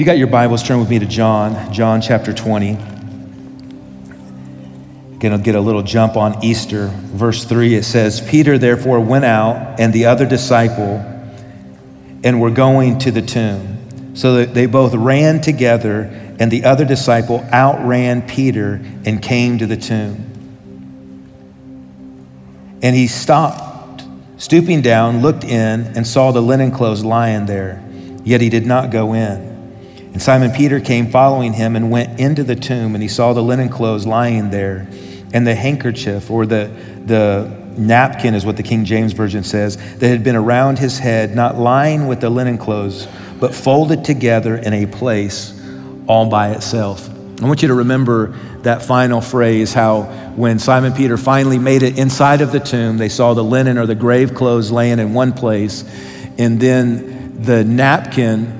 You got your Bibles, turn with me to John, John chapter 20. Gonna get a little jump on Easter. Verse 3, it says, Peter therefore went out and the other disciple and were going to the tomb. So that they both ran together, and the other disciple outran Peter and came to the tomb. And he stopped, stooping down, looked in, and saw the linen clothes lying there. Yet he did not go in. And Simon Peter came following him and went into the tomb, and he saw the linen clothes lying there, and the handkerchief or the, the napkin, is what the King James Version says, that had been around his head, not lying with the linen clothes, but folded together in a place all by itself. I want you to remember that final phrase how when Simon Peter finally made it inside of the tomb, they saw the linen or the grave clothes laying in one place, and then the napkin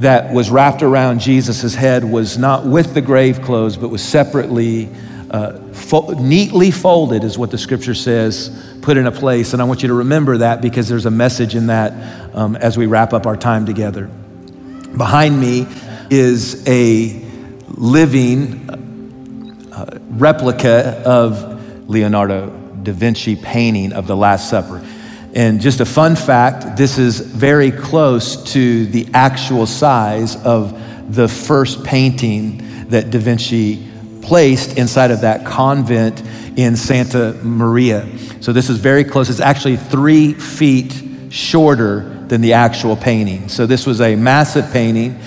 that was wrapped around Jesus' head was not with the grave clothes, but was separately, uh, fo- neatly folded, is what the scripture says, put in a place. And I want you to remember that because there's a message in that um, as we wrap up our time together. Behind me is a living uh, replica of Leonardo da Vinci painting of the Last Supper. And just a fun fact this is very close to the actual size of the first painting that Da Vinci placed inside of that convent in Santa Maria. So this is very close. It's actually three feet shorter than the actual painting. So this was a massive painting.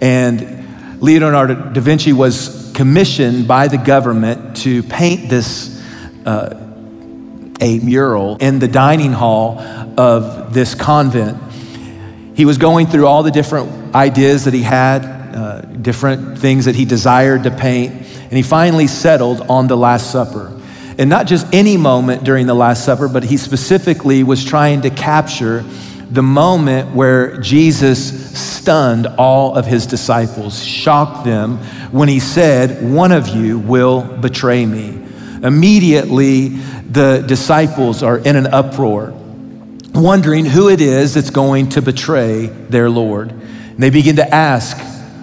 And Leonardo da Vinci was commissioned by the government to paint this. Uh, a mural in the dining hall of this convent. He was going through all the different ideas that he had, uh, different things that he desired to paint, and he finally settled on the Last Supper. And not just any moment during the Last Supper, but he specifically was trying to capture the moment where Jesus stunned all of his disciples, shocked them when he said, One of you will betray me. Immediately, the disciples are in an uproar, wondering who it is that's going to betray their Lord. And they begin to ask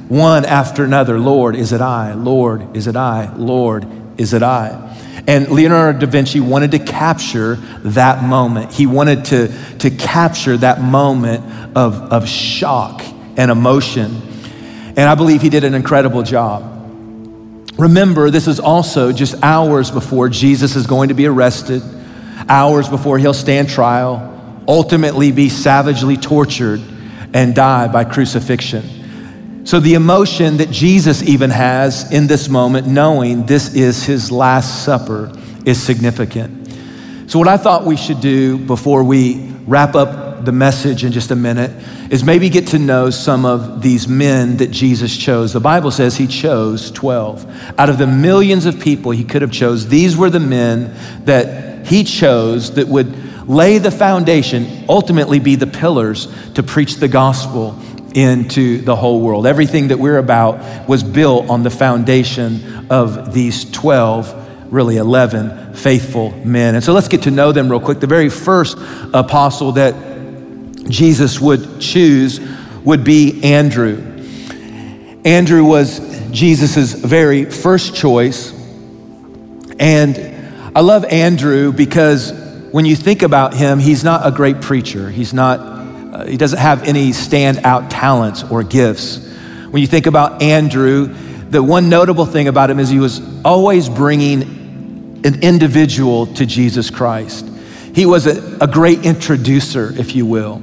one after another, Lord, is it I? Lord, is it I? Lord, is it I? And Leonardo da Vinci wanted to capture that moment. He wanted to, to capture that moment of, of shock and emotion. And I believe he did an incredible job. Remember, this is also just hours before Jesus is going to be arrested, hours before he'll stand trial, ultimately be savagely tortured, and die by crucifixion. So, the emotion that Jesus even has in this moment, knowing this is his last supper, is significant. So, what I thought we should do before we wrap up the message in just a minute is maybe get to know some of these men that Jesus chose. The Bible says he chose 12. Out of the millions of people he could have chose, these were the men that he chose that would lay the foundation, ultimately be the pillars to preach the gospel into the whole world. Everything that we're about was built on the foundation of these 12, really 11 faithful men. And so let's get to know them real quick. The very first apostle that Jesus would choose would be Andrew. Andrew was Jesus' very first choice. And I love Andrew because when you think about him, he's not a great preacher. He's not, uh, he doesn't have any standout talents or gifts. When you think about Andrew, the one notable thing about him is he was always bringing an individual to Jesus Christ. He was a, a great introducer, if you will.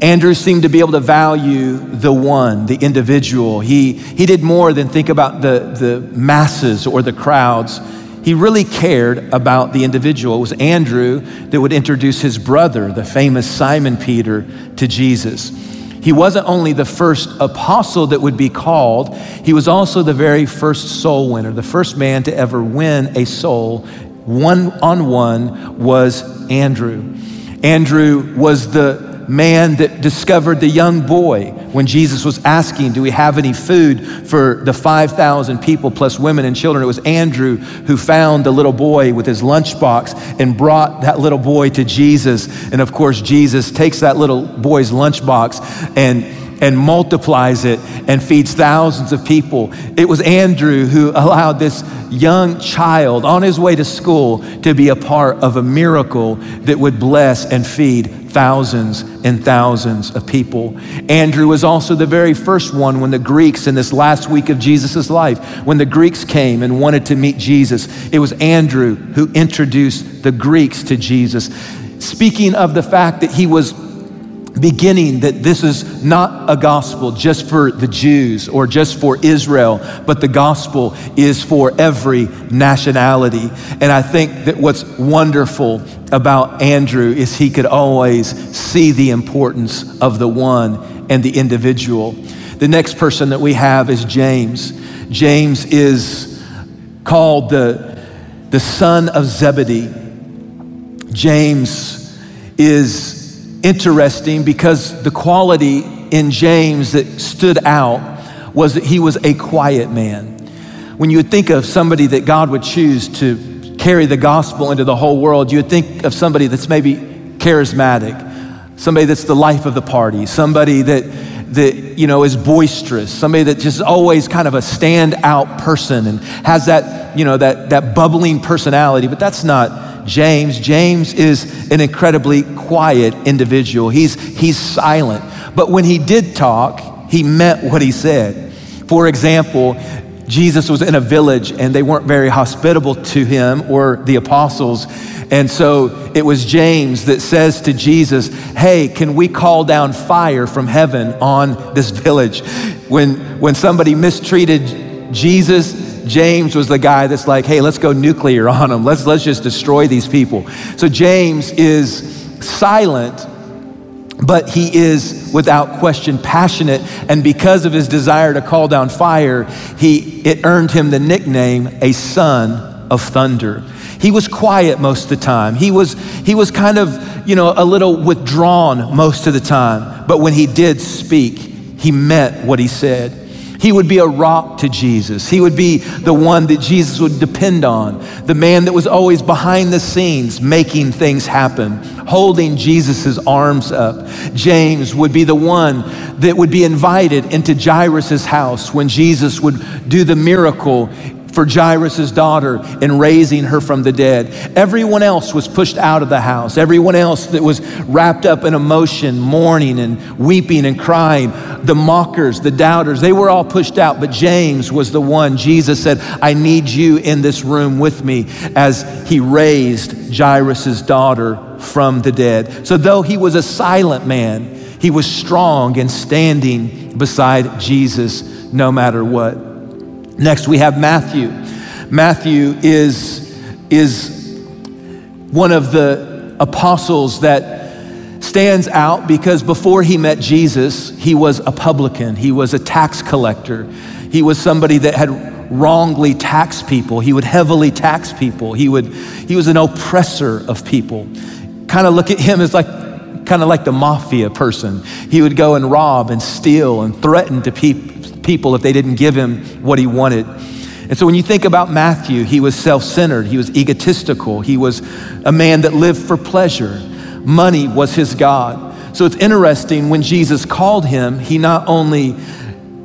Andrew seemed to be able to value the one, the individual. He, he did more than think about the, the masses or the crowds. He really cared about the individual. It was Andrew that would introduce his brother, the famous Simon Peter, to Jesus. He wasn't only the first apostle that would be called, he was also the very first soul winner, the first man to ever win a soul. One on one was Andrew. Andrew was the man that discovered the young boy when Jesus was asking, Do we have any food for the 5,000 people plus women and children? It was Andrew who found the little boy with his lunchbox and brought that little boy to Jesus. And of course, Jesus takes that little boy's lunchbox and and multiplies it and feeds thousands of people. It was Andrew who allowed this young child on his way to school to be a part of a miracle that would bless and feed thousands and thousands of people. Andrew was also the very first one when the Greeks, in this last week of Jesus' life, when the Greeks came and wanted to meet Jesus, it was Andrew who introduced the Greeks to Jesus. Speaking of the fact that he was beginning that this is not a gospel just for the Jews or just for Israel, but the gospel is for every nationality. And I think that what's wonderful about Andrew is he could always see the importance of the one and the individual. The next person that we have is James. James is called the, the son of Zebedee. James is interesting because the quality in James that stood out was that he was a quiet man. When you would think of somebody that God would choose to carry the gospel into the whole world, you would think of somebody that's maybe charismatic, somebody that's the life of the party, somebody that that you know is boisterous somebody that just always kind of a standout person and has that you know that that bubbling personality but that's not James. James is an incredibly quiet individual. He's, he's silent. But when he did talk, he meant what he said. For example, Jesus was in a village and they weren't very hospitable to him or the apostles. And so it was James that says to Jesus, Hey, can we call down fire from heaven on this village? When, when somebody mistreated Jesus, James was the guy that's like, hey, let's go nuclear on them. Let's, let's just destroy these people. So James is silent, but he is without question passionate. And because of his desire to call down fire, he, it earned him the nickname a son of thunder. He was quiet most of the time. He was, he was kind of, you know, a little withdrawn most of the time. But when he did speak, he meant what he said. He would be a rock to Jesus. He would be the one that Jesus would depend on, the man that was always behind the scenes making things happen, holding Jesus' arms up. James would be the one that would be invited into Jairus' house when Jesus would do the miracle for Jairus' daughter in raising her from the dead. Everyone else was pushed out of the house. Everyone else that was wrapped up in emotion, mourning and weeping and crying. The mockers, the doubters, they were all pushed out. But James was the one. Jesus said, I need you in this room with me as he raised Jairus' daughter from the dead. So though he was a silent man, he was strong and standing beside Jesus no matter what. Next, we have Matthew. Matthew is, is one of the apostles that stands out because before he met Jesus, he was a publican, he was a tax collector, he was somebody that had wrongly taxed people, he would heavily tax people, he, would, he was an oppressor of people. Kind of look at him as like kind of like the mafia person. He would go and rob and steal and threaten to pe- people if they didn't give him what he wanted. And so when you think about Matthew, he was self centered, he was egotistical, he was a man that lived for pleasure. Money was his God. So it's interesting when Jesus called him, he not only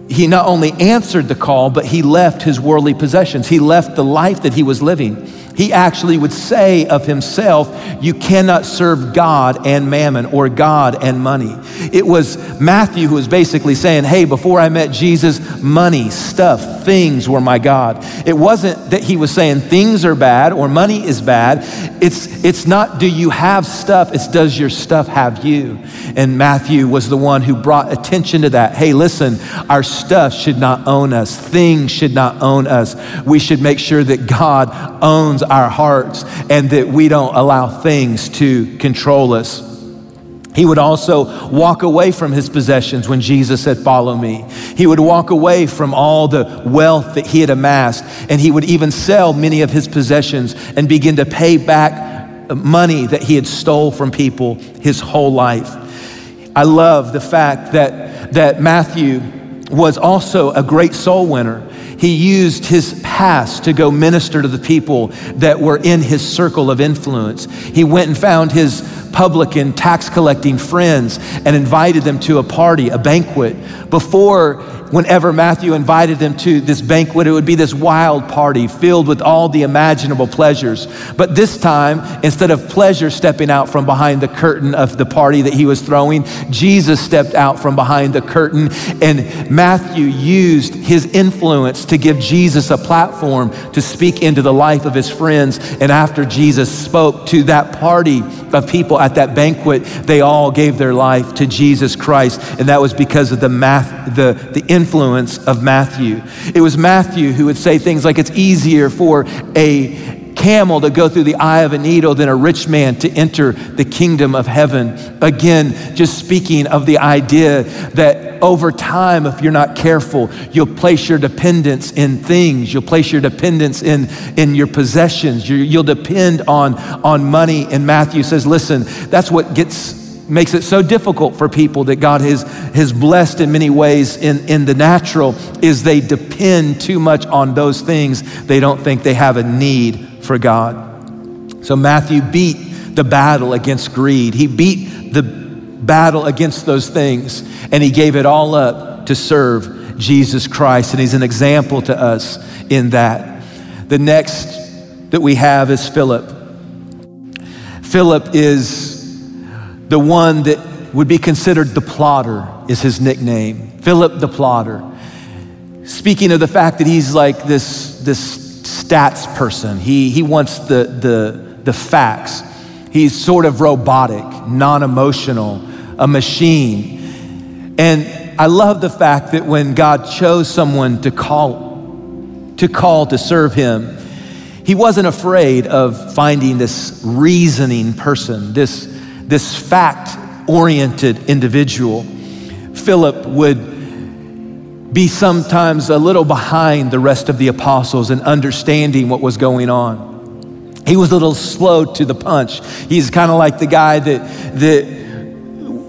he not only answered the call, but he left his worldly possessions. He left the life that he was living he actually would say of himself, You cannot serve God and mammon or God and money. It was Matthew who was basically saying, Hey, before I met Jesus, money, stuff, things were my God. It wasn't that he was saying things are bad or money is bad. It's, it's not do you have stuff, it's does your stuff have you. And Matthew was the one who brought attention to that. Hey, listen, our stuff should not own us, things should not own us. We should make sure that God owns our hearts and that we don't allow things to control us. He would also walk away from his possessions when Jesus said, Follow me. He would walk away from all the wealth that he had amassed, and he would even sell many of his possessions and begin to pay back money that he had stole from people his whole life. I love the fact that, that Matthew was also a great soul winner. He used his past to go minister to the people that were in his circle of influence. He went and found his publican, tax collecting friends and invited them to a party, a banquet. Before, whenever Matthew invited them to this banquet, it would be this wild party filled with all the imaginable pleasures. But this time, instead of pleasure stepping out from behind the curtain of the party that he was throwing, Jesus stepped out from behind the curtain, and Matthew used his influence to give Jesus a platform to speak into the life of his friends. And after Jesus spoke to that party of at that banquet, they all gave their life to Jesus Christ. And that was because of the, math, the, the influence of Matthew. It was Matthew who would say things like, It's easier for a camel to go through the eye of a needle than a rich man to enter the kingdom of heaven. Again, just speaking of the idea that over time, if you're not careful, you'll place your dependence in things, you'll place your dependence in, in your possessions, you, will depend on, on money. And Matthew says, listen, that's what gets makes it so difficult for people that God has, has blessed in many ways in, in the natural is they depend too much on those things they don't think they have a need for God. So Matthew beat the battle against greed. He beat the battle against those things and he gave it all up to serve Jesus Christ. And he's an example to us in that. The next that we have is Philip. Philip is the one that would be considered the plotter, is his nickname. Philip the plotter. Speaking of the fact that he's like this, this stats person. He, he wants the, the, the facts. He's sort of robotic, non emotional, a machine. And I love the fact that when God chose someone to call, to call to serve him, he wasn't afraid of finding this reasoning person, this, this fact oriented individual. Philip would be sometimes a little behind the rest of the apostles in understanding what was going on. He was a little slow to the punch. He's kind of like the guy that, that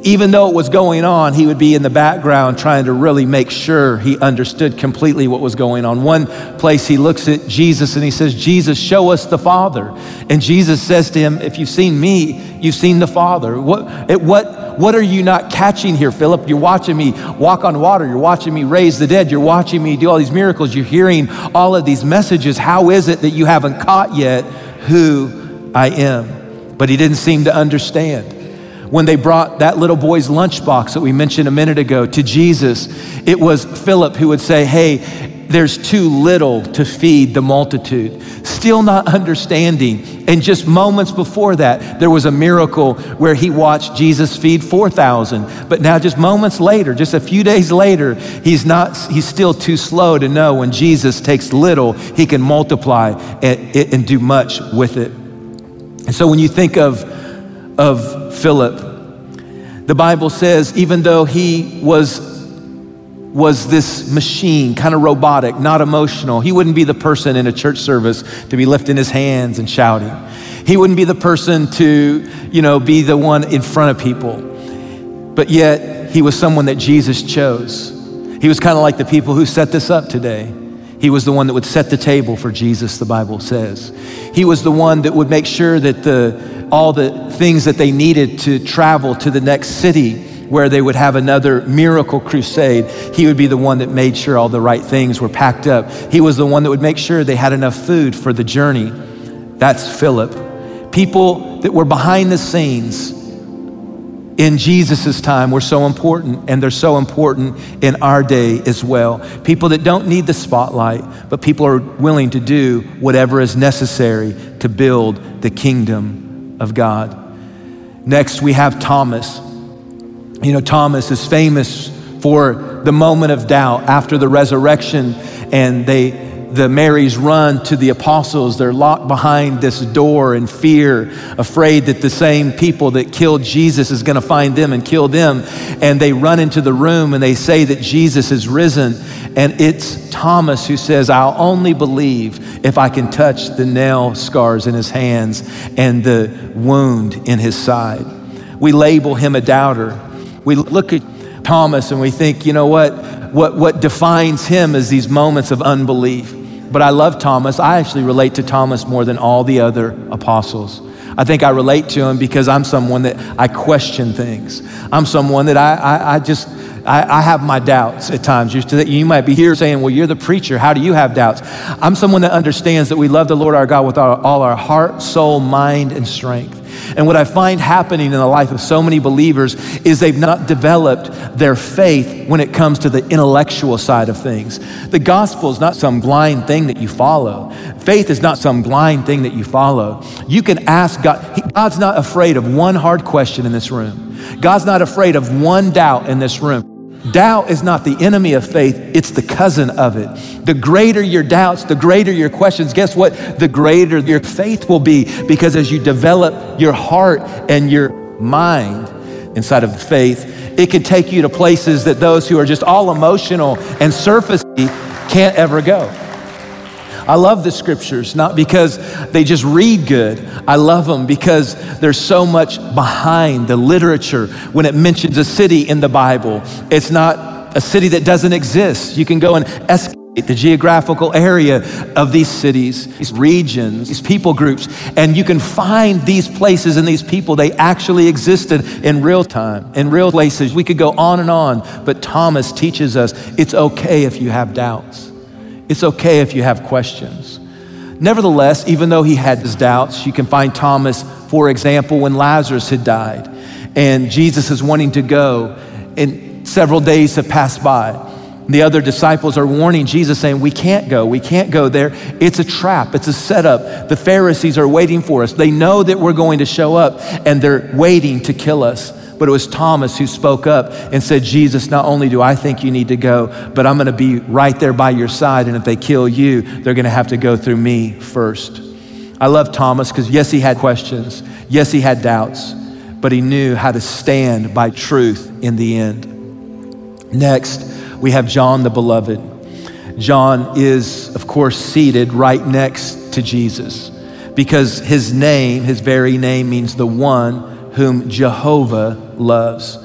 even though it was going on, he would be in the background trying to really make sure he understood completely what was going on. One place he looks at Jesus and he says, Jesus, show us the Father. And Jesus says to him, If you've seen me, you've seen the Father. What, what, what are you not catching here, Philip? You're watching me walk on water. You're watching me raise the dead. You're watching me do all these miracles. You're hearing all of these messages. How is it that you haven't caught yet who I am? But he didn't seem to understand when they brought that little boy's lunchbox that we mentioned a minute ago to Jesus, it was Philip who would say, Hey, there's too little to feed the multitude. Still not understanding. And just moments before that, there was a miracle where he watched Jesus feed 4,000. But now, just moments later, just a few days later, he's, not, he's still too slow to know when Jesus takes little, he can multiply and, and do much with it. And so when you think of, of Philip. The Bible says, even though he was, was this machine, kind of robotic, not emotional, he wouldn't be the person in a church service to be lifting his hands and shouting. He wouldn't be the person to, you know, be the one in front of people. But yet, he was someone that Jesus chose. He was kind of like the people who set this up today. He was the one that would set the table for Jesus, the Bible says. He was the one that would make sure that the, all the things that they needed to travel to the next city where they would have another miracle crusade, he would be the one that made sure all the right things were packed up. He was the one that would make sure they had enough food for the journey. That's Philip. People that were behind the scenes in Jesus' time were so important, and they're so important in our day as well. People that don't need the spotlight, but people are willing to do whatever is necessary to build the kingdom of God. Next, we have Thomas. You know, Thomas is famous for the moment of doubt after the resurrection, and they the Marys run to the apostles. They're locked behind this door in fear, afraid that the same people that killed Jesus is going to find them and kill them. And they run into the room and they say that Jesus is risen. And it's Thomas who says, I'll only believe if I can touch the nail scars in his hands and the wound in his side. We label him a doubter. We look at Thomas and we think, you know what? What, what defines him is these moments of unbelief. But I love Thomas. I actually relate to Thomas more than all the other apostles. I think I relate to him because I'm someone that I question things. I'm someone that I, I, I just, I, I, have my doubts at times. You, might be here saying, Well, you're the preacher. How do you have doubts? I'm someone that understands that we love the Lord our God with our, all our heart, soul, mind, and strength. And what I find happening in the life of so many believers is they've not developed their faith when it comes to the intellectual side of things. The gospel is not some blind thing that you follow. Faith is not some blind thing that you follow. You can ask God. God's not afraid of one hard question in this room. God's not afraid of one doubt in this room. Doubt is not the enemy of faith, it's the cousin of it. The greater your doubts, the greater your questions, guess what? The greater your faith will be because as you develop your heart and your mind inside of faith, it can take you to places that those who are just all emotional and surfacey can't ever go. I love the scriptures, not because they just read good. I love them because there's so much behind the literature when it mentions a city in the Bible. It's not a city that doesn't exist. You can go and escalate the geographical area of these cities, these regions, these people groups, and you can find these places and these people. They actually existed in real time, in real places. We could go on and on, but Thomas teaches us it's okay if you have doubts. It's okay if you have questions. Nevertheless, even though he had his doubts, you can find Thomas, for example, when Lazarus had died and Jesus is wanting to go, and several days have passed by. The other disciples are warning Jesus, saying, We can't go. We can't go there. It's a trap. It's a setup. The Pharisees are waiting for us. They know that we're going to show up, and they're waiting to kill us. But it was Thomas who spoke up and said, Jesus, not only do I think you need to go, but I'm going to be right there by your side. And if they kill you, they're going to have to go through me first. I love Thomas because, yes, he had questions. Yes, he had doubts, but he knew how to stand by truth in the end. Next, we have John the Beloved. John is, of course, seated right next to Jesus because his name, his very name, means the one whom Jehovah loves.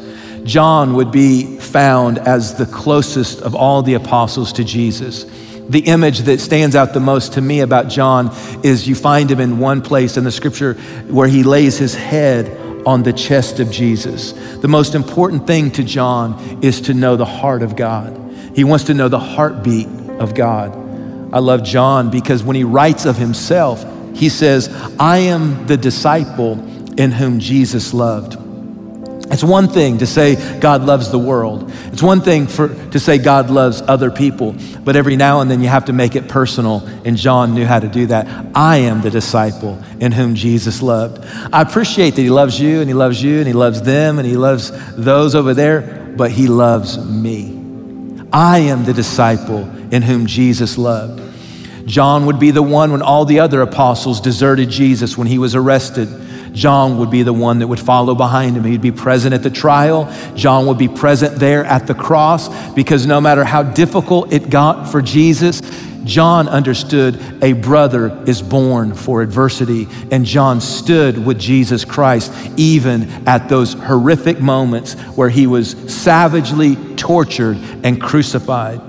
John would be found as the closest of all the apostles to Jesus. The image that stands out the most to me about John is you find him in one place in the scripture where he lays his head on the chest of Jesus. The most important thing to John is to know the heart of God. He wants to know the heartbeat of God. I love John because when he writes of himself, he says, I am the disciple in whom Jesus loved. It's one thing to say God loves the world. It's one thing for, to say God loves other people, but every now and then you have to make it personal, and John knew how to do that. I am the disciple in whom Jesus loved. I appreciate that he loves you, and he loves you, and he loves them, and he loves those over there, but he loves me. I am the disciple in whom Jesus loved. John would be the one when all the other apostles deserted Jesus when he was arrested. John would be the one that would follow behind him. He'd be present at the trial. John would be present there at the cross because no matter how difficult it got for Jesus, John understood a brother is born for adversity, and John stood with Jesus Christ even at those horrific moments where he was savagely tortured and crucified.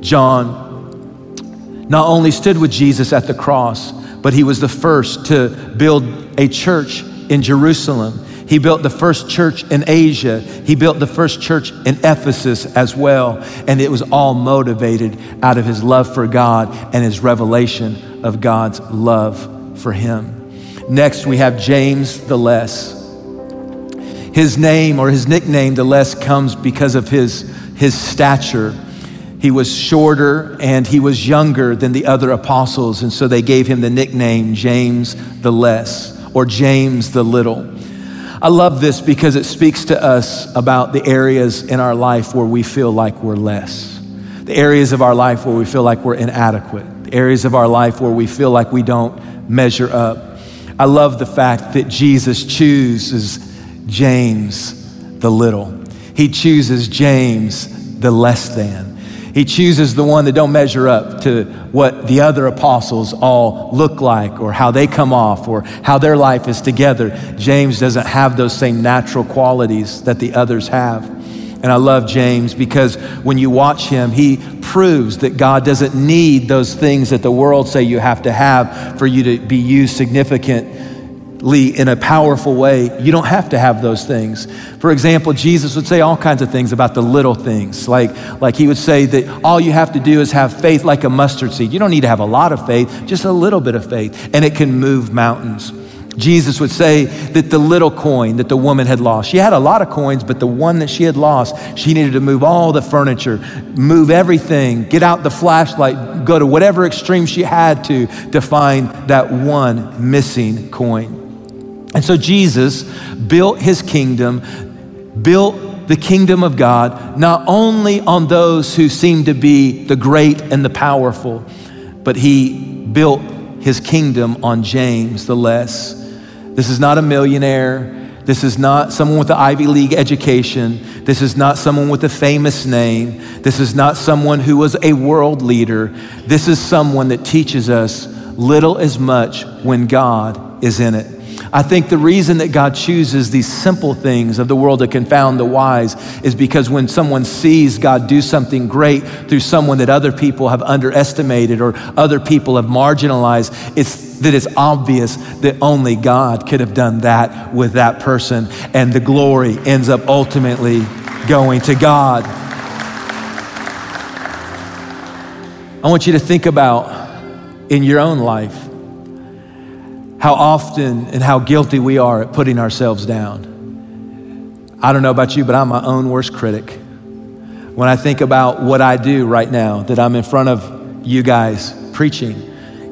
John not only stood with Jesus at the cross, but he was the first to build a church in Jerusalem. He built the first church in Asia. He built the first church in Ephesus as well. And it was all motivated out of his love for God and his revelation of God's love for him. Next, we have James the Less. His name or his nickname, the Less, comes because of his, his stature he was shorter and he was younger than the other apostles, and so they gave him the nickname James the Less or James the Little. I love this because it speaks to us about the areas in our life where we feel like we're less, the areas of our life where we feel like we're inadequate, the areas of our life where we feel like we don't measure up. I love the fact that Jesus chooses James the little. He chooses James the less than. He chooses the one that don't measure up to what the other apostles all look like or how they come off or how their life is together. James doesn't have those same natural qualities that the others have. And I love James because when you watch him, he proves that God doesn't need those things that the world say you have to have for you to be used significant in a powerful way, you don't have to have those things. For example, Jesus would say all kinds of things about the little things. Like, like he would say that all you have to do is have faith like a mustard seed. You don't need to have a lot of faith, just a little bit of faith, and it can move mountains. Jesus would say that the little coin that the woman had lost, she had a lot of coins, but the one that she had lost, she needed to move all the furniture, move everything, get out the flashlight, go to whatever extreme she had to to find that one missing coin. And so Jesus built his kingdom, built the kingdom of God, not only on those who seem to be the great and the powerful, but he built his kingdom on James the less. This is not a millionaire. This is not someone with an Ivy League education. This is not someone with a famous name. This is not someone who was a world leader. This is someone that teaches us little as much when God is in it. I think the reason that God chooses these simple things of the world to confound the wise is because when someone sees God do something great through someone that other people have underestimated or other people have marginalized, it's that it's obvious that only God could have done that with that person, and the glory ends up ultimately going to God. I want you to think about in your own life how often and how guilty we are at putting ourselves down. I don't know about you, but I'm my own worst critic. When I think about what I do right now, that I'm in front of you guys preaching,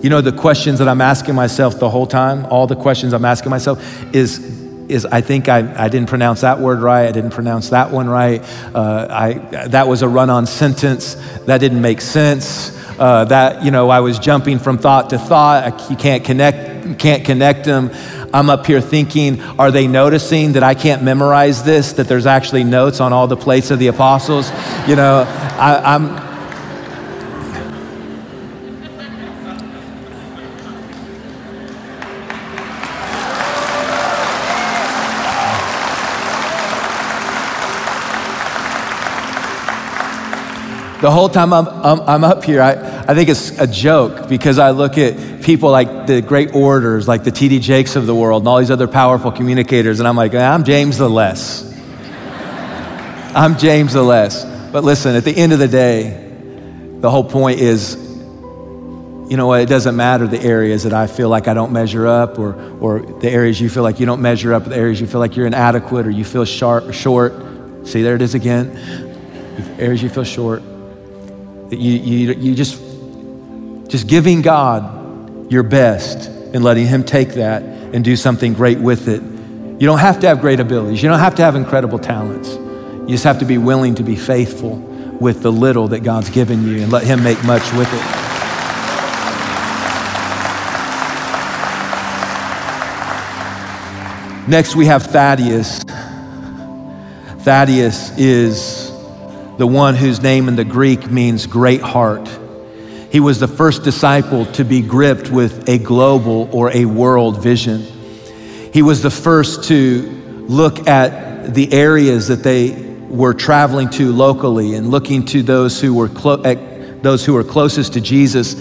you know, the questions that I'm asking myself the whole time, all the questions I'm asking myself is, is I think I, I didn't pronounce that word right. I didn't pronounce that one right. Uh, I, that was a run on sentence. That didn't make sense. Uh, that, you know, I was jumping from thought to thought. I, you can't connect can't connect them. I'm up here thinking, are they noticing that I can't memorize this, that there's actually notes on all the plates of the apostles? You know, I, I'm, The whole time I'm, I'm, I'm, up here, I, I think it's a joke because I look at people like the great orators, like the T.D. Jakes of the world, and all these other powerful communicators, and I'm like, I'm James the Less. I'm James the Less. But listen, at the end of the day, the whole point is you know what, it doesn't matter the areas that I feel like I don't measure up, or, or the areas you feel like you don't measure up, the areas you feel like you're inadequate or you feel sharp, short. See, there it is again. Areas you feel short. You, you, you just, just giving God your best and letting Him take that and do something great with it. You don't have to have great abilities. You don't have to have incredible talents. You just have to be willing to be faithful with the little that God's given you and let Him make much with it. Next, we have Thaddeus. Thaddeus is the one whose name in the Greek means great heart. He was the first disciple to be gripped with a global or a world vision. He was the first to look at the areas that they were traveling to locally and looking to those who were clo- those who were closest to Jesus,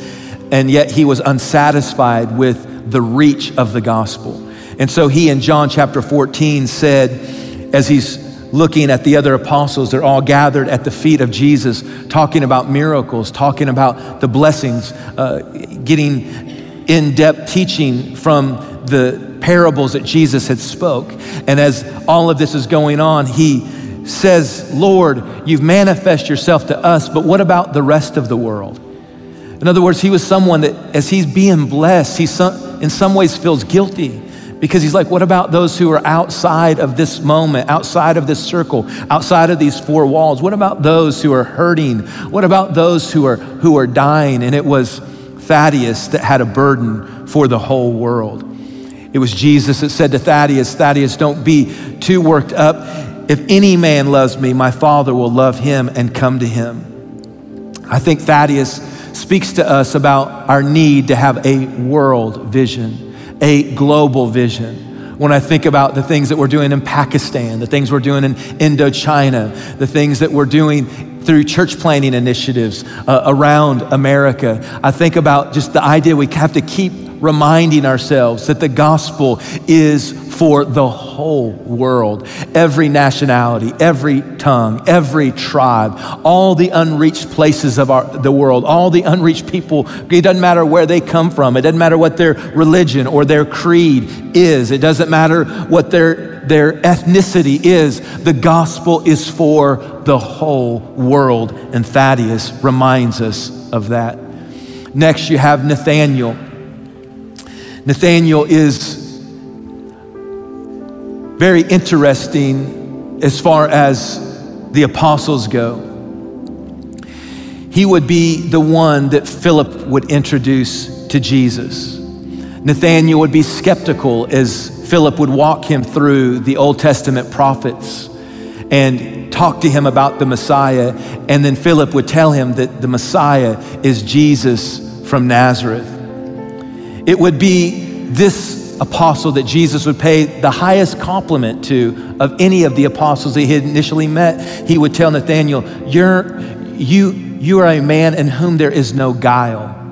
and yet he was unsatisfied with the reach of the gospel. And so he in John chapter 14 said, as he's looking at the other apostles. They're all gathered at the feet of Jesus, talking about miracles, talking about the blessings, uh, getting in depth teaching from the parables that Jesus had spoke. And as all of this is going on, he says, Lord, you've manifest yourself to us, but what about the rest of the world? In other words, he was someone that, as he's being blessed, he in some ways feels guilty because he's like, what about those who are outside of this moment, outside of this circle, outside of these four walls? What about those who are hurting? What about those who are, who are dying? And it was Thaddeus that had a burden for the whole world. It was Jesus that said to Thaddeus, Thaddeus, don't be too worked up. If any man loves me, my Father will love him and come to him. I think Thaddeus speaks to us about our need to have a world vision a global vision. When I think about the things that we're doing in Pakistan, the things we're doing in Indochina, the things that we're doing through church planting initiatives uh, around America. I think about just the idea we have to keep reminding ourselves that the gospel is for the whole world, every nationality, every tongue, every tribe, all the unreached places of our, the world, all the unreached people. It doesn't matter where they come from, it doesn't matter what their religion or their creed is, it doesn't matter what their, their ethnicity is. The gospel is for the whole world, and Thaddeus reminds us of that. Next, you have Nathaniel. Nathaniel is very interesting as far as the apostles go. He would be the one that Philip would introduce to Jesus. Nathaniel would be skeptical as Philip would walk him through the Old Testament prophets and talk to him about the Messiah. And then Philip would tell him that the Messiah is Jesus from Nazareth. It would be this apostle that Jesus would pay the highest compliment to of any of the apostles that he had initially met. He would tell Nathanael, You're, you, you are a man in whom there is no guile.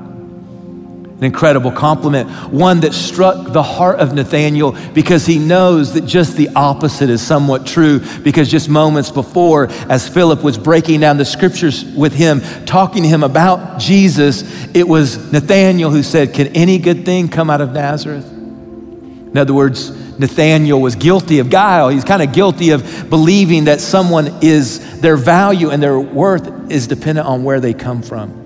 An incredible compliment, one that struck the heart of Nathanael because he knows that just the opposite is somewhat true. Because just moments before, as Philip was breaking down the scriptures with him, talking to him about Jesus, it was Nathanael who said, Can any good thing come out of Nazareth? In other words, Nathaniel was guilty of guile. He's kind of guilty of believing that someone is, their value and their worth is dependent on where they come from.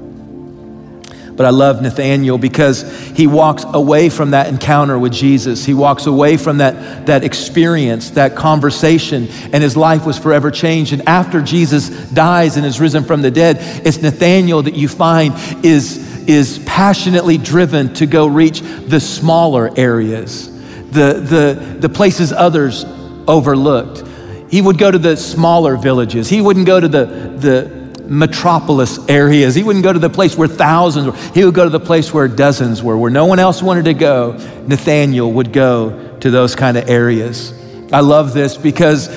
But I love Nathaniel because he walks away from that encounter with Jesus. He walks away from that, that experience, that conversation, and his life was forever changed. And after Jesus dies and is risen from the dead, it's Nathaniel that you find is, is passionately driven to go reach the smaller areas the, the, the places others overlooked. He would go to the smaller villages. He wouldn't go to the, the metropolis areas. He wouldn't go to the place where thousands were. He would go to the place where dozens were, where no one else wanted to go. Nathaniel would go to those kind of areas. I love this because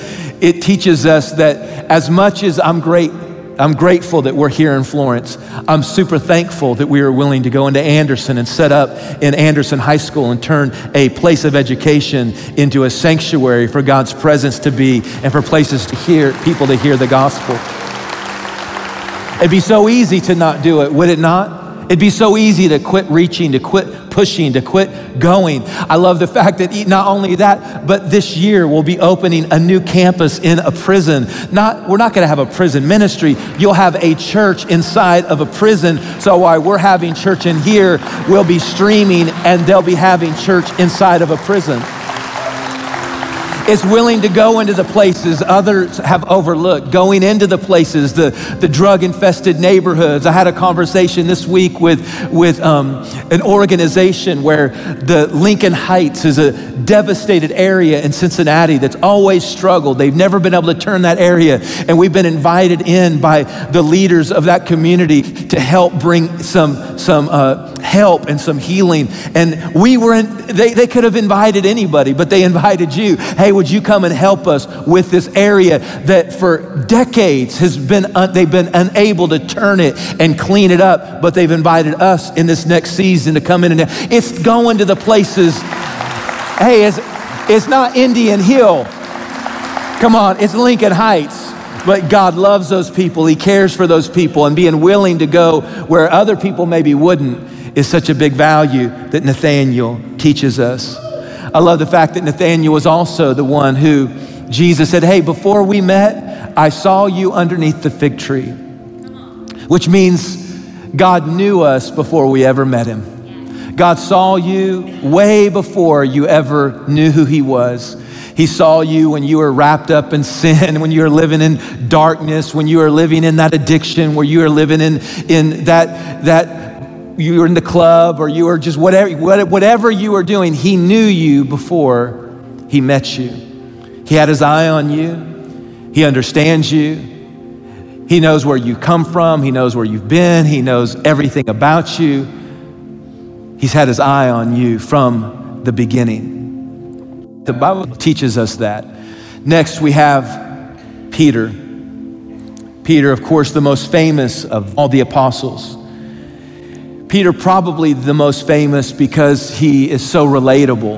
it teaches us that as much as I'm great I'm grateful that we're here in Florence. I'm super thankful that we are willing to go into Anderson and set up in Anderson High School and turn a place of education into a sanctuary for God's presence to be and for places to hear, people to hear the gospel. It'd be so easy to not do it, would it not? It'd be so easy to quit reaching, to quit pushing, to quit going. I love the fact that not only that, but this year we'll be opening a new campus in a prison. Not, we're not going to have a prison ministry. You'll have a church inside of a prison. So while we're having church in here, we'll be streaming and they'll be having church inside of a prison is willing to go into the places others have overlooked, going into the places, the, the drug infested neighborhoods. I had a conversation this week with, with um, an organization where the Lincoln Heights is a devastated area in Cincinnati that's always struggled. They've never been able to turn that area. And we've been invited in by the leaders of that community to help bring some, some uh, help and some healing. And we were in, they, they could have invited anybody, but they invited you. Hey, would you come and help us with this area that for decades has been, un, they've been unable to turn it and clean it up, but they've invited us in this next season to come in and it's going to the places, hey, it's, it's not Indian Hill. Come on, it's Lincoln Heights. But God loves those people. He cares for those people. And being willing to go where other people maybe wouldn't is such a big value that Nathaniel teaches us. I love the fact that Nathaniel was also the one who Jesus said, Hey, before we met, I saw you underneath the fig tree, which means God knew us before we ever met him. God saw you way before you ever knew who he was. He saw you when you were wrapped up in sin, when you were living in darkness, when you were living in that addiction, where you were living in, in that, that you were in the club or you were just whatever, whatever you were doing, He knew you before He met you. He had His eye on you, He understands you. He knows where you come from, He knows where you've been, He knows everything about you. He's had His eye on you from the beginning. The Bible teaches us that. Next, we have Peter. Peter, of course, the most famous of all the apostles. Peter, probably the most famous because he is so relatable.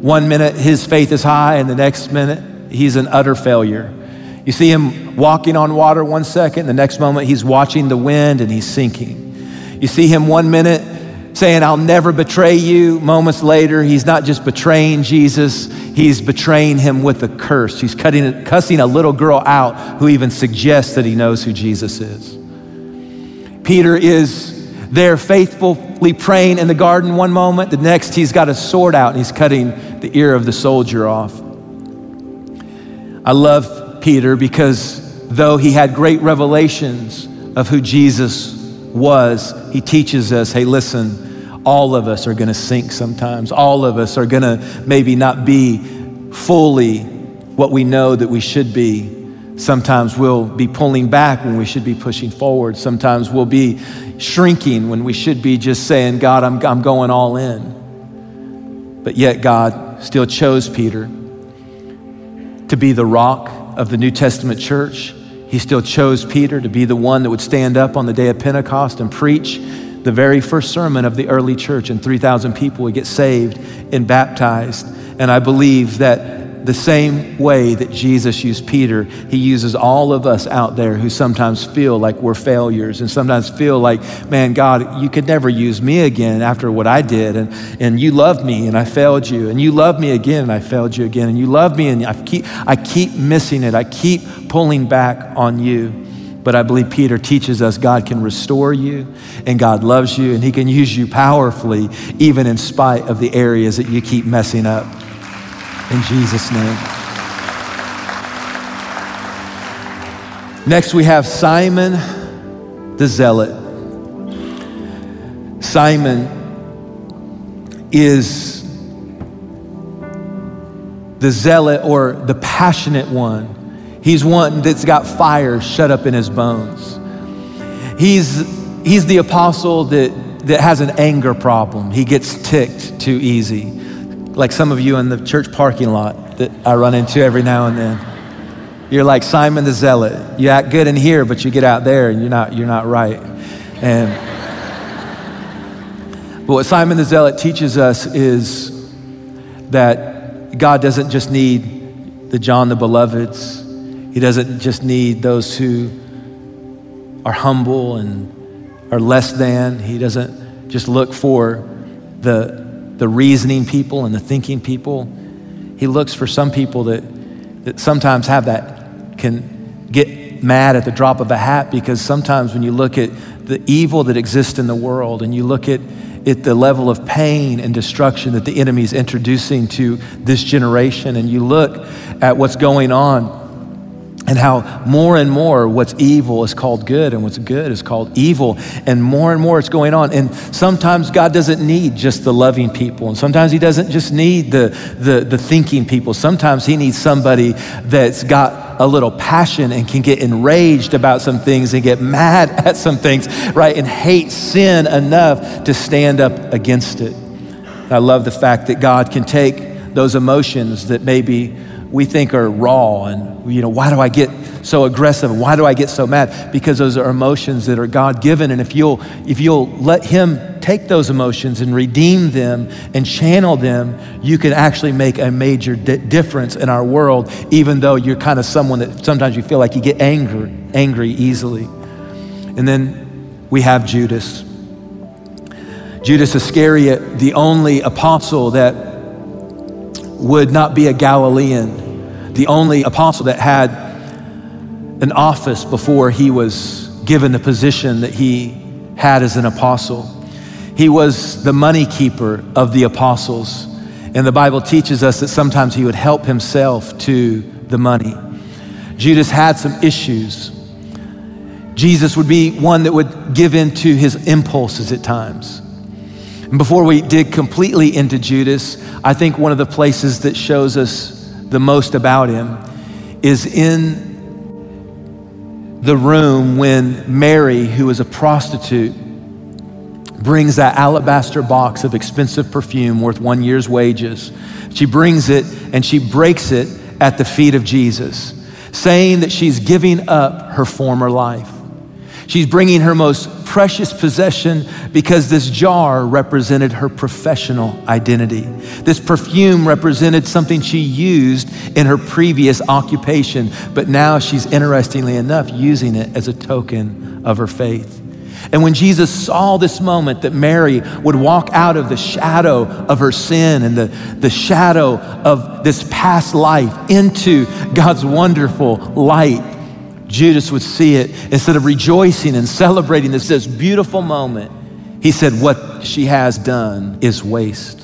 One minute his faith is high, and the next minute he's an utter failure. You see him walking on water one second, the next moment he's watching the wind and he's sinking. You see him one minute saying, I'll never betray you. Moments later, he's not just betraying Jesus, he's betraying him with a curse. He's cutting, cussing a little girl out who even suggests that he knows who Jesus is. Peter is there faithfully praying in the garden one moment, the next he's got a sword out and he's cutting the ear of the soldier off. I love Peter because though he had great revelations of who Jesus was, he teaches us hey, listen, all of us are going to sink sometimes. All of us are going to maybe not be fully what we know that we should be. Sometimes we'll be pulling back when we should be pushing forward. Sometimes we'll be shrinking when we should be just saying, God, I'm, I'm going all in. But yet, God still chose Peter to be the rock of the New Testament church. He still chose Peter to be the one that would stand up on the day of Pentecost and preach the very first sermon of the early church, and 3,000 people would get saved and baptized. And I believe that the same way that Jesus used Peter, he uses all of us out there who sometimes feel like we're failures and sometimes feel like, man, God, you could never use me again after what I did. And, and you loved me and I failed you. And you loved me again and I failed you again. And you love me and I keep, I keep missing it. I keep pulling back on you. But I believe Peter teaches us God can restore you and God loves you and he can use you powerfully even in spite of the areas that you keep messing up in Jesus' name. Next, we have Simon the Zealot. Simon is the zealot or the passionate one. He's one that's got fire shut up in his bones. He's, he's the apostle that, that has an anger problem. He gets ticked too easy like some of you in the church parking lot that I run into every now and then. You're like Simon the Zealot. You act good in here, but you get out there and you're not, you're not right. And but what Simon the Zealot teaches us is that God doesn't just need the John the Beloveds. He doesn't just need those who are humble and are less than. He doesn't just look for the the reasoning people and the thinking people. He looks for some people that, that sometimes have that, can get mad at the drop of a hat because sometimes when you look at the evil that exists in the world and you look at, at the level of pain and destruction that the enemy is introducing to this generation and you look at what's going on and how more and more what's evil is called good and what's good is called evil and more and more it's going on. And sometimes god doesn't need just the loving people and sometimes he doesn't just need the, the, the thinking people. Sometimes he needs somebody that's got a little passion and can get enraged about some things and get mad at some things right and hate sin enough to stand up against it. I love the fact that god can take those emotions that maybe we think are raw and you know why do i get so aggressive why do i get so mad? Because those are emotions that are god-given. And if you'll if you'll let him take those emotions and redeem them and channel them you can actually make a major di- difference in our world even though you're kind of someone that sometimes you feel like you get angry angry easily. And then we have judas. Judas iscariot the only apostle that would not be a Galilean, the only apostle that had an office before he was given the position that he had as an apostle. He was the money keeper of the apostles. And the Bible teaches us that sometimes he would help himself to the money. Judas had some issues. Jesus would be one that would give in to his impulses at times. And before we dig completely into Judas, I think one of the places that shows us the most about him is in the room when Mary, who is a prostitute, brings that alabaster box of expensive perfume worth one year's wages. She brings it and she breaks it at the feet of Jesus. saying that she's giving up her former life. She's bringing her most precious possession because this jar represented her professional identity. This perfume represented something she used in her previous occupation, but now she's, interestingly enough, using it as a token of her faith. And when Jesus saw this moment that Mary would walk out of the shadow of her sin and the, the shadow of this past life into God's wonderful light, Judas would see it, instead of rejoicing and celebrating this, this beautiful moment, he said, What she has done is waste.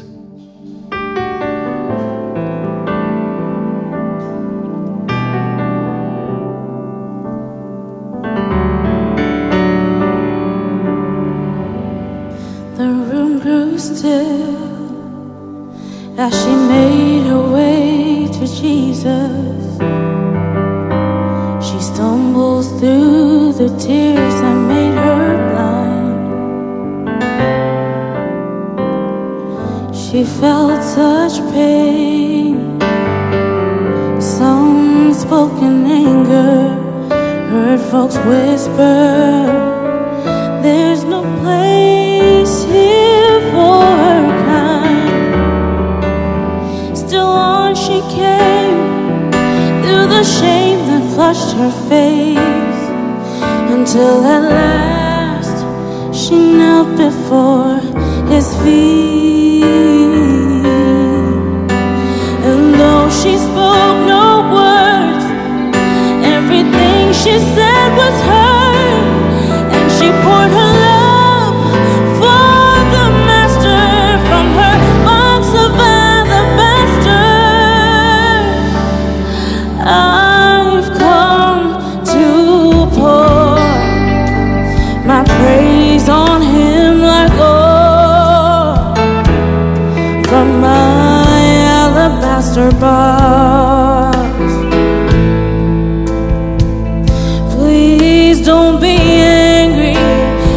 Don't be angry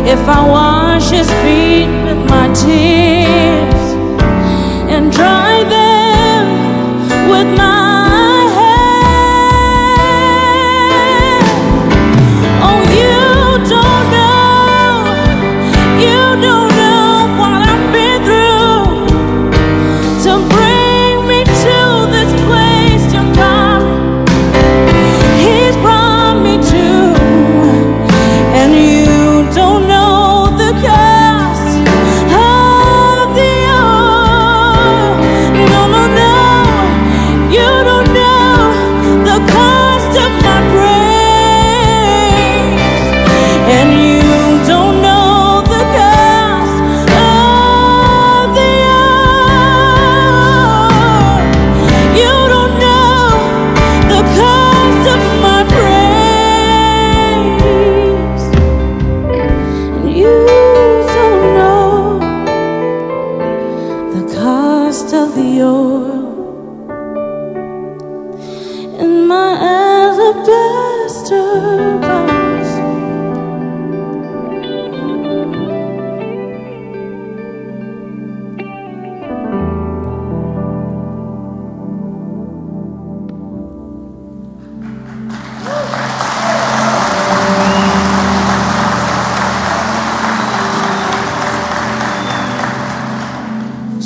if I wash his feet with my tears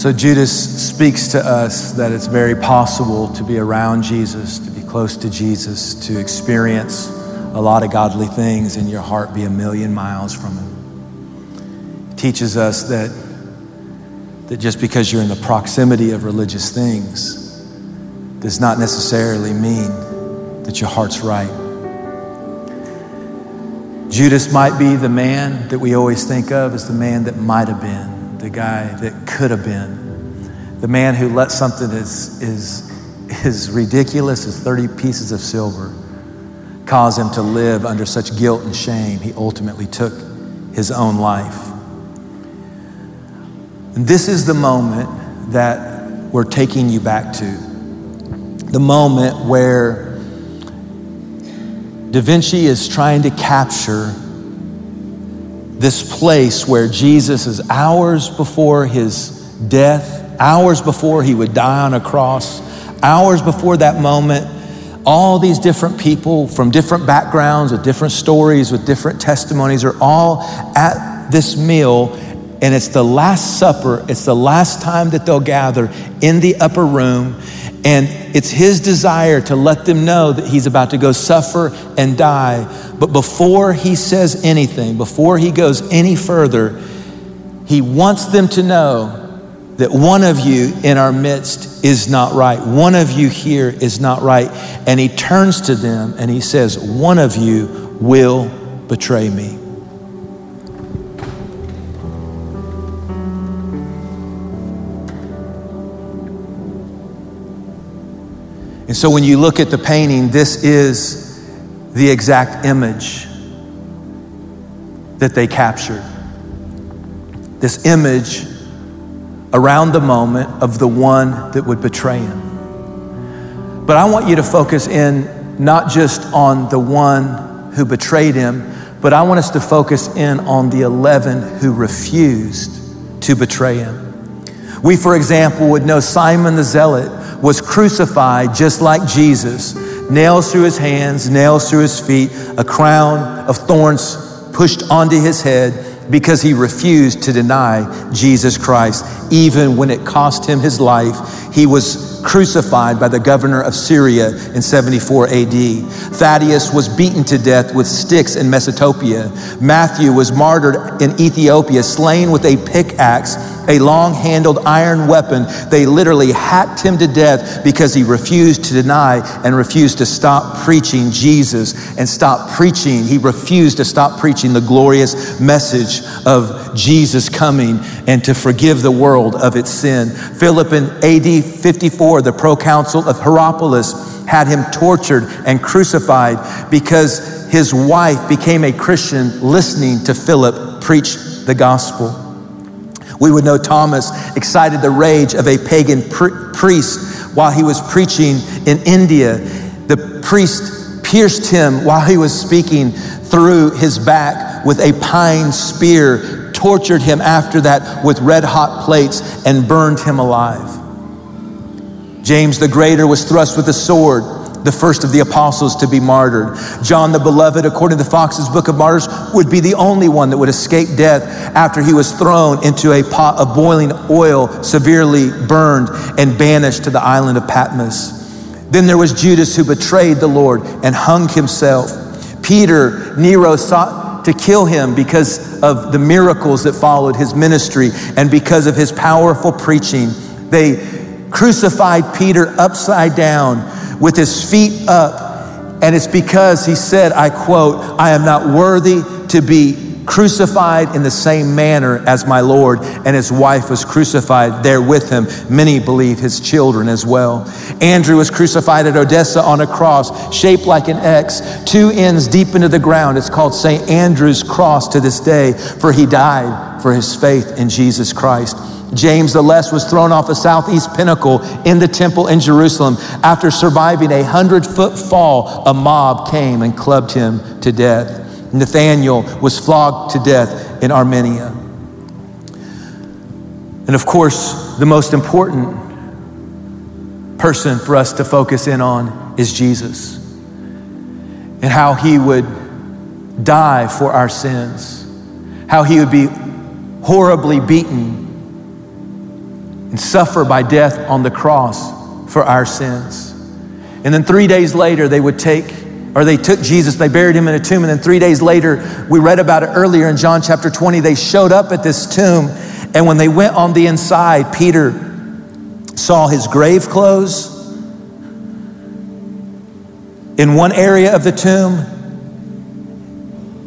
So Judas speaks to us that it's very possible to be around Jesus, to be close to Jesus, to experience a lot of godly things and your heart be a million miles from him. He teaches us that, that just because you're in the proximity of religious things does not necessarily mean that your heart's right. Judas might be the man that we always think of as the man that might have been the guy that could have been, the man who let something as, as, as ridiculous as 30 pieces of silver cause him to live under such guilt and shame, he ultimately took his own life. And this is the moment that we're taking you back to. The moment where Da Vinci is trying to capture this place where Jesus is hours before his death, hours before he would die on a cross, hours before that moment all these different people from different backgrounds, with different stories, with different testimonies, are all at this meal. And it's the Last Supper. It's the last time that they'll gather in the upper room. And it's his desire to let them know that he's about to go suffer and die. But before he says anything, before he goes any further, he wants them to know that one of you in our midst is not right. One of you here is not right. And he turns to them and he says, One of you will betray me. And so when you look at the painting, this is the exact image that they captured. This image around the moment of the one that would betray him. But I want you to focus in not just on the one who betrayed him, but I want us to focus in on the 11 who refused to betray him. We, for example, would know Simon the Zealot was crucified just like Jesus, nails through his hands, nails through his feet, a crown of thorns pushed onto his head because he refused to deny Jesus Christ, even when it cost him his life. He was crucified by the governor of Syria in 74 AD. Thaddeus was beaten to death with sticks in Mesopotamia. Matthew was martyred in Ethiopia, slain with a pickaxe, a long handled iron weapon. They literally hacked him to death because he refused to deny and refused to stop preaching Jesus and stop preaching. He refused to stop preaching the glorious message of Jesus coming and to forgive the world of its sin. Philip in AD 54, the proconsul of Hierapolis, had him tortured and crucified because his wife became a Christian listening to Philip preach the gospel. We would know Thomas excited the rage of a pagan pr- priest while he was preaching in India. The priest pierced him while he was speaking through his back with a pine spear, tortured him after that with red hot plates, and burned him alive. James the Greater was thrust with a sword, the first of the apostles to be martyred. John the Beloved, according to Foxe's Book of Martyrs, would be the only one that would escape death after he was thrown into a pot of boiling oil, severely burned, and banished to the island of Patmos. Then there was Judas who betrayed the Lord and hung himself. Peter, Nero sought to kill him because of the miracles that followed his ministry and because of his powerful preaching. They crucified Peter upside down with his feet up. And it's because he said, I quote, I am not worthy to be crucified in the same manner as my Lord, and his wife was crucified there with him. Many believe his children as well. Andrew was crucified at Edessa on a cross shaped like an X, two ends deep into the ground. It's called St. Andrew's cross to this day, for he died for his faith in Jesus Christ. James the Less was thrown off a southeast pinnacle in the temple in Jerusalem. After surviving a hundred foot fall, a mob came and clubbed him to death. Nathaniel was flogged to death in Armenia. And of course, the most important person for us to focus in on is Jesus and how he would die for our sins, how he would be horribly beaten and suffer by death on the cross for our sins. And then three days later, they would take, or they took Jesus, they buried him in a tomb. And then three days later, we read about it earlier in John chapter 20, they showed up at this tomb. And when they went on the inside, Peter saw his grave clothes in one area of the tomb.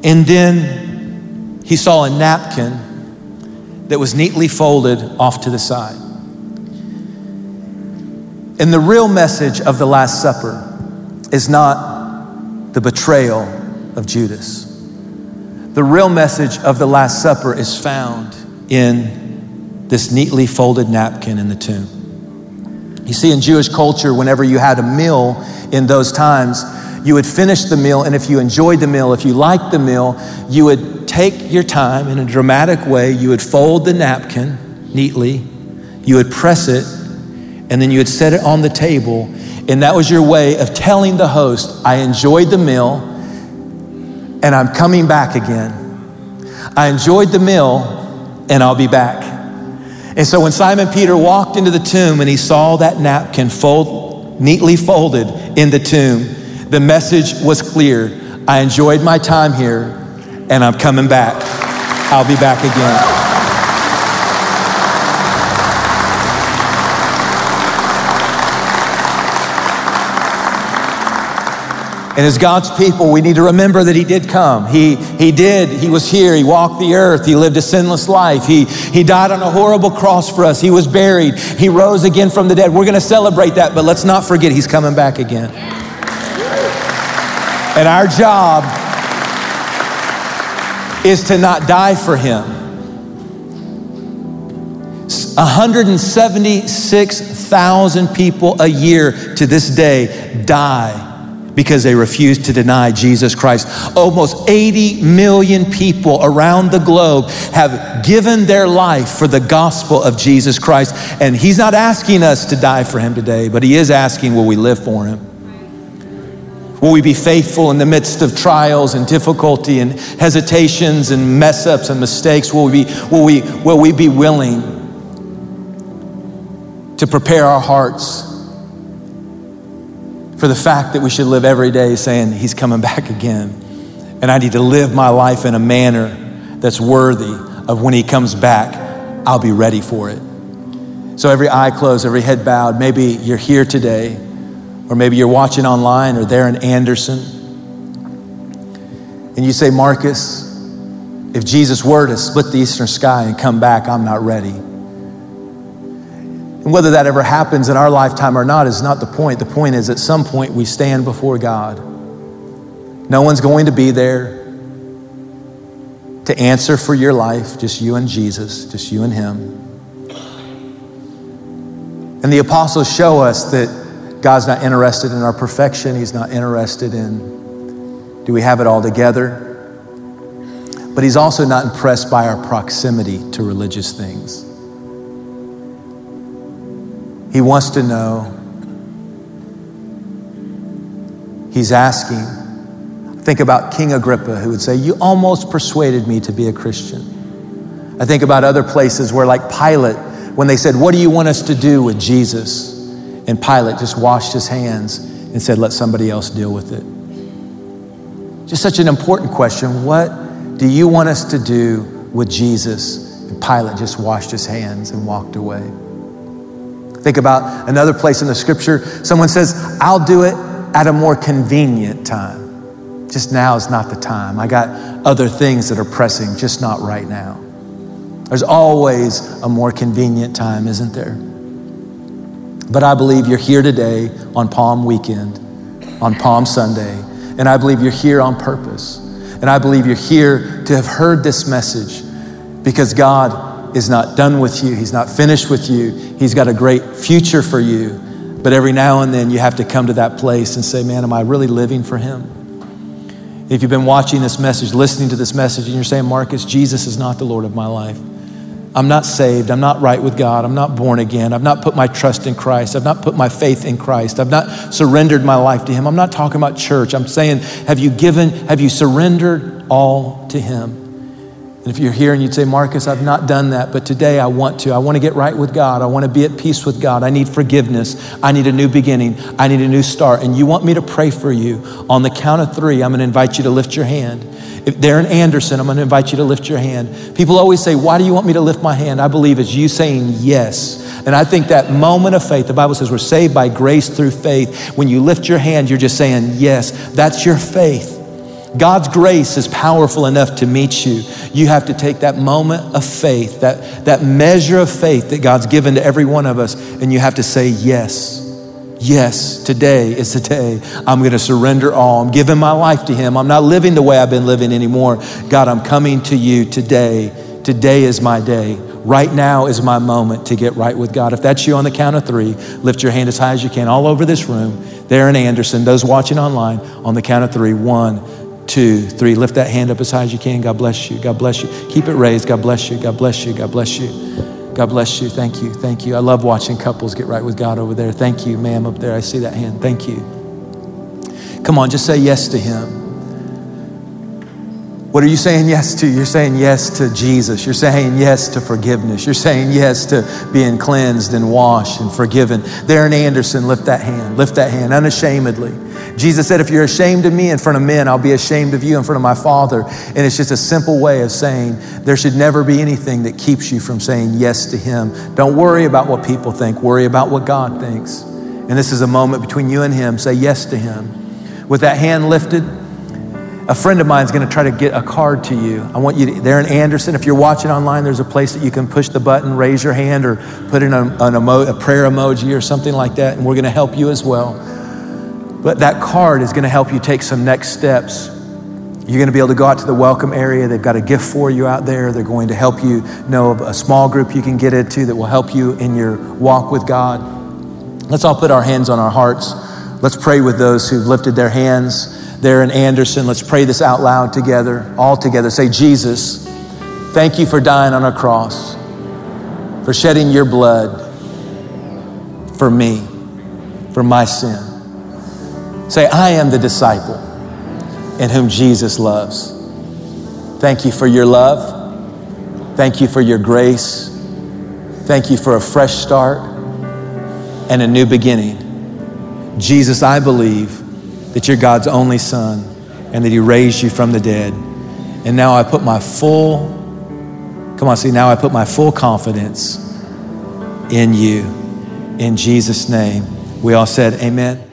And then he saw a napkin that was neatly folded off to the side. And the real message of the Last Supper is not the betrayal of Judas. The real message of the Last Supper is found in this neatly folded napkin in the tomb. You see, in Jewish culture, whenever you had a meal in those times, you would finish the meal, and if you enjoyed the meal, if you liked the meal, you would take your time in a dramatic way. You would fold the napkin neatly, you would press it and then you would set it on the table And that was your way of telling the host, I enjoyed the meal and I'm coming back again. I enjoyed the meal and I'll be back. And so when Simon Peter walked into the tomb and he saw that napkin fold, neatly folded in the tomb, the message was clear. I enjoyed my time here and I'm coming back. I'll be back again. And as God's people, we need to remember that He did come. He, he did. He was here. He walked the earth. He lived a sinless life. He, he died on a horrible cross for us. He was buried. He rose again from the dead. We're going to celebrate that, but let's not forget He's coming back again. And our job is to not die for Him. 176,000 people a year to this day die because they refused to deny Jesus Christ. Almost 80 million people around the globe have given their life for the gospel of Jesus Christ. And He's not asking us to die for Him today, but He is asking, will we live for Him? Will we be faithful in the midst of trials and difficulty and hesitations and mess ups and mistakes? Will we, be, will we, will we be willing to prepare our hearts for the fact that we should live every day saying, He's coming back again. And I need to live my life in a manner that's worthy of when He comes back, I'll be ready for it. So, every eye closed, every head bowed. Maybe you're here today, or maybe you're watching online or there in Anderson. And you say, Marcus, if Jesus were to split the eastern sky and come back, I'm not ready. Whether that ever happens in our lifetime or not is not the point. The point is, at some point, we stand before God. No one's going to be there to answer for your life, just you and Jesus, just you and Him. And the apostles show us that God's not interested in our perfection, He's not interested in do we have it all together. But He's also not impressed by our proximity to religious things. He wants to know. He's asking. Think about King Agrippa, who would say, You almost persuaded me to be a Christian. I think about other places where, like Pilate, when they said, What do you want us to do with Jesus? And Pilate just washed his hands and said, Let somebody else deal with it. Just such an important question. What do you want us to do with Jesus? And Pilate just washed his hands and walked away. Think about another place in the scripture. Someone says, I'll do it at a more convenient time. Just now is not the time. I got other things that are pressing, just not right now. There's always a more convenient time, isn't there? But I believe you're here today on Palm Weekend, on Palm Sunday, and I believe you're here on purpose. And I believe you're here to have heard this message because God is not done with you, He's not finished with you. He's got a great future for you. But every now and then you have to come to that place and say, Man, am I really living for Him? If you've been watching this message, listening to this message, and you're saying, Marcus, Jesus is not the Lord of my life. I'm not saved. I'm not right with God. I'm not born again. I've not put my trust in Christ. I've not put my faith in Christ. I've not surrendered my life to Him. I'm not talking about church. I'm saying, have you given, have you surrendered all to Him? And if you're here and you'd say, Marcus, I've not done that, but today I want to. I want to get right with God. I want to be at peace with God. I need forgiveness. I need a new beginning. I need a new start. And you want me to pray for you. On the count of three, I'm going to invite you to lift your hand. If in Anderson, I'm going to invite you to lift your hand. People always say, Why do you want me to lift my hand? I believe it's you saying yes. And I think that moment of faith, the Bible says we're saved by grace through faith. When you lift your hand, you're just saying yes. That's your faith. God's grace is powerful enough to meet you. You have to take that moment of faith, that, that measure of faith that God's given to every one of us, and you have to say, Yes, yes, today is the day I'm going to surrender all. I'm giving my life to Him. I'm not living the way I've been living anymore. God, I'm coming to you today. Today is my day. Right now is my moment to get right with God. If that's you on the count of three, lift your hand as high as you can all over this room. There in Anderson, those watching online, on the count of three. One, two, three. Lift that hand up as high as you can. God bless you. God bless you. Keep it raised. God bless you. God bless you. God bless you. God bless you. Thank you. Thank you. I love watching couples get right with God over there. Thank you, ma'am, up there. I see that hand. Thank you. Come on, just say yes to Him. What are you saying yes to? You're saying yes to Jesus. You're saying yes to forgiveness. You're saying yes to being cleansed and washed and forgiven. There in Anderson, lift that hand. Lift that hand unashamedly. Jesus said, If you're ashamed of me in front of men, I'll be ashamed of you in front of my Father. And it's just a simple way of saying there should never be anything that keeps you from saying yes to Him. Don't worry about what people think, worry about what God thinks. And this is a moment between you and Him. Say yes to Him. With that hand lifted, a friend of mine is going to try to get a card to you. I want you to, there in Anderson, if you're watching online, there's a place that you can push the button, raise your hand, or put in a, an emo, a prayer emoji or something like that, and we're going to help you as well. But that card is going to help you take some next steps. You're going to be able to go out to the welcome area. They've got a gift for you out there. They're going to help you know of a small group you can get into that will help you in your walk with God. Let's all put our hands on our hearts. Let's pray with those who've lifted their hands there in Anderson. Let's pray this out loud together, all together. Say, Jesus, thank you for dying on a cross, for shedding your blood for me, for my sin. Say, I am the disciple in whom Jesus loves. Thank you for your love. Thank you for your grace. Thank you for a fresh start and a new beginning. Jesus, I believe that you're God's only son and that he raised you from the dead. And now I put my full, come on, see, now I put my full confidence in you. In Jesus' name. We all said, Amen.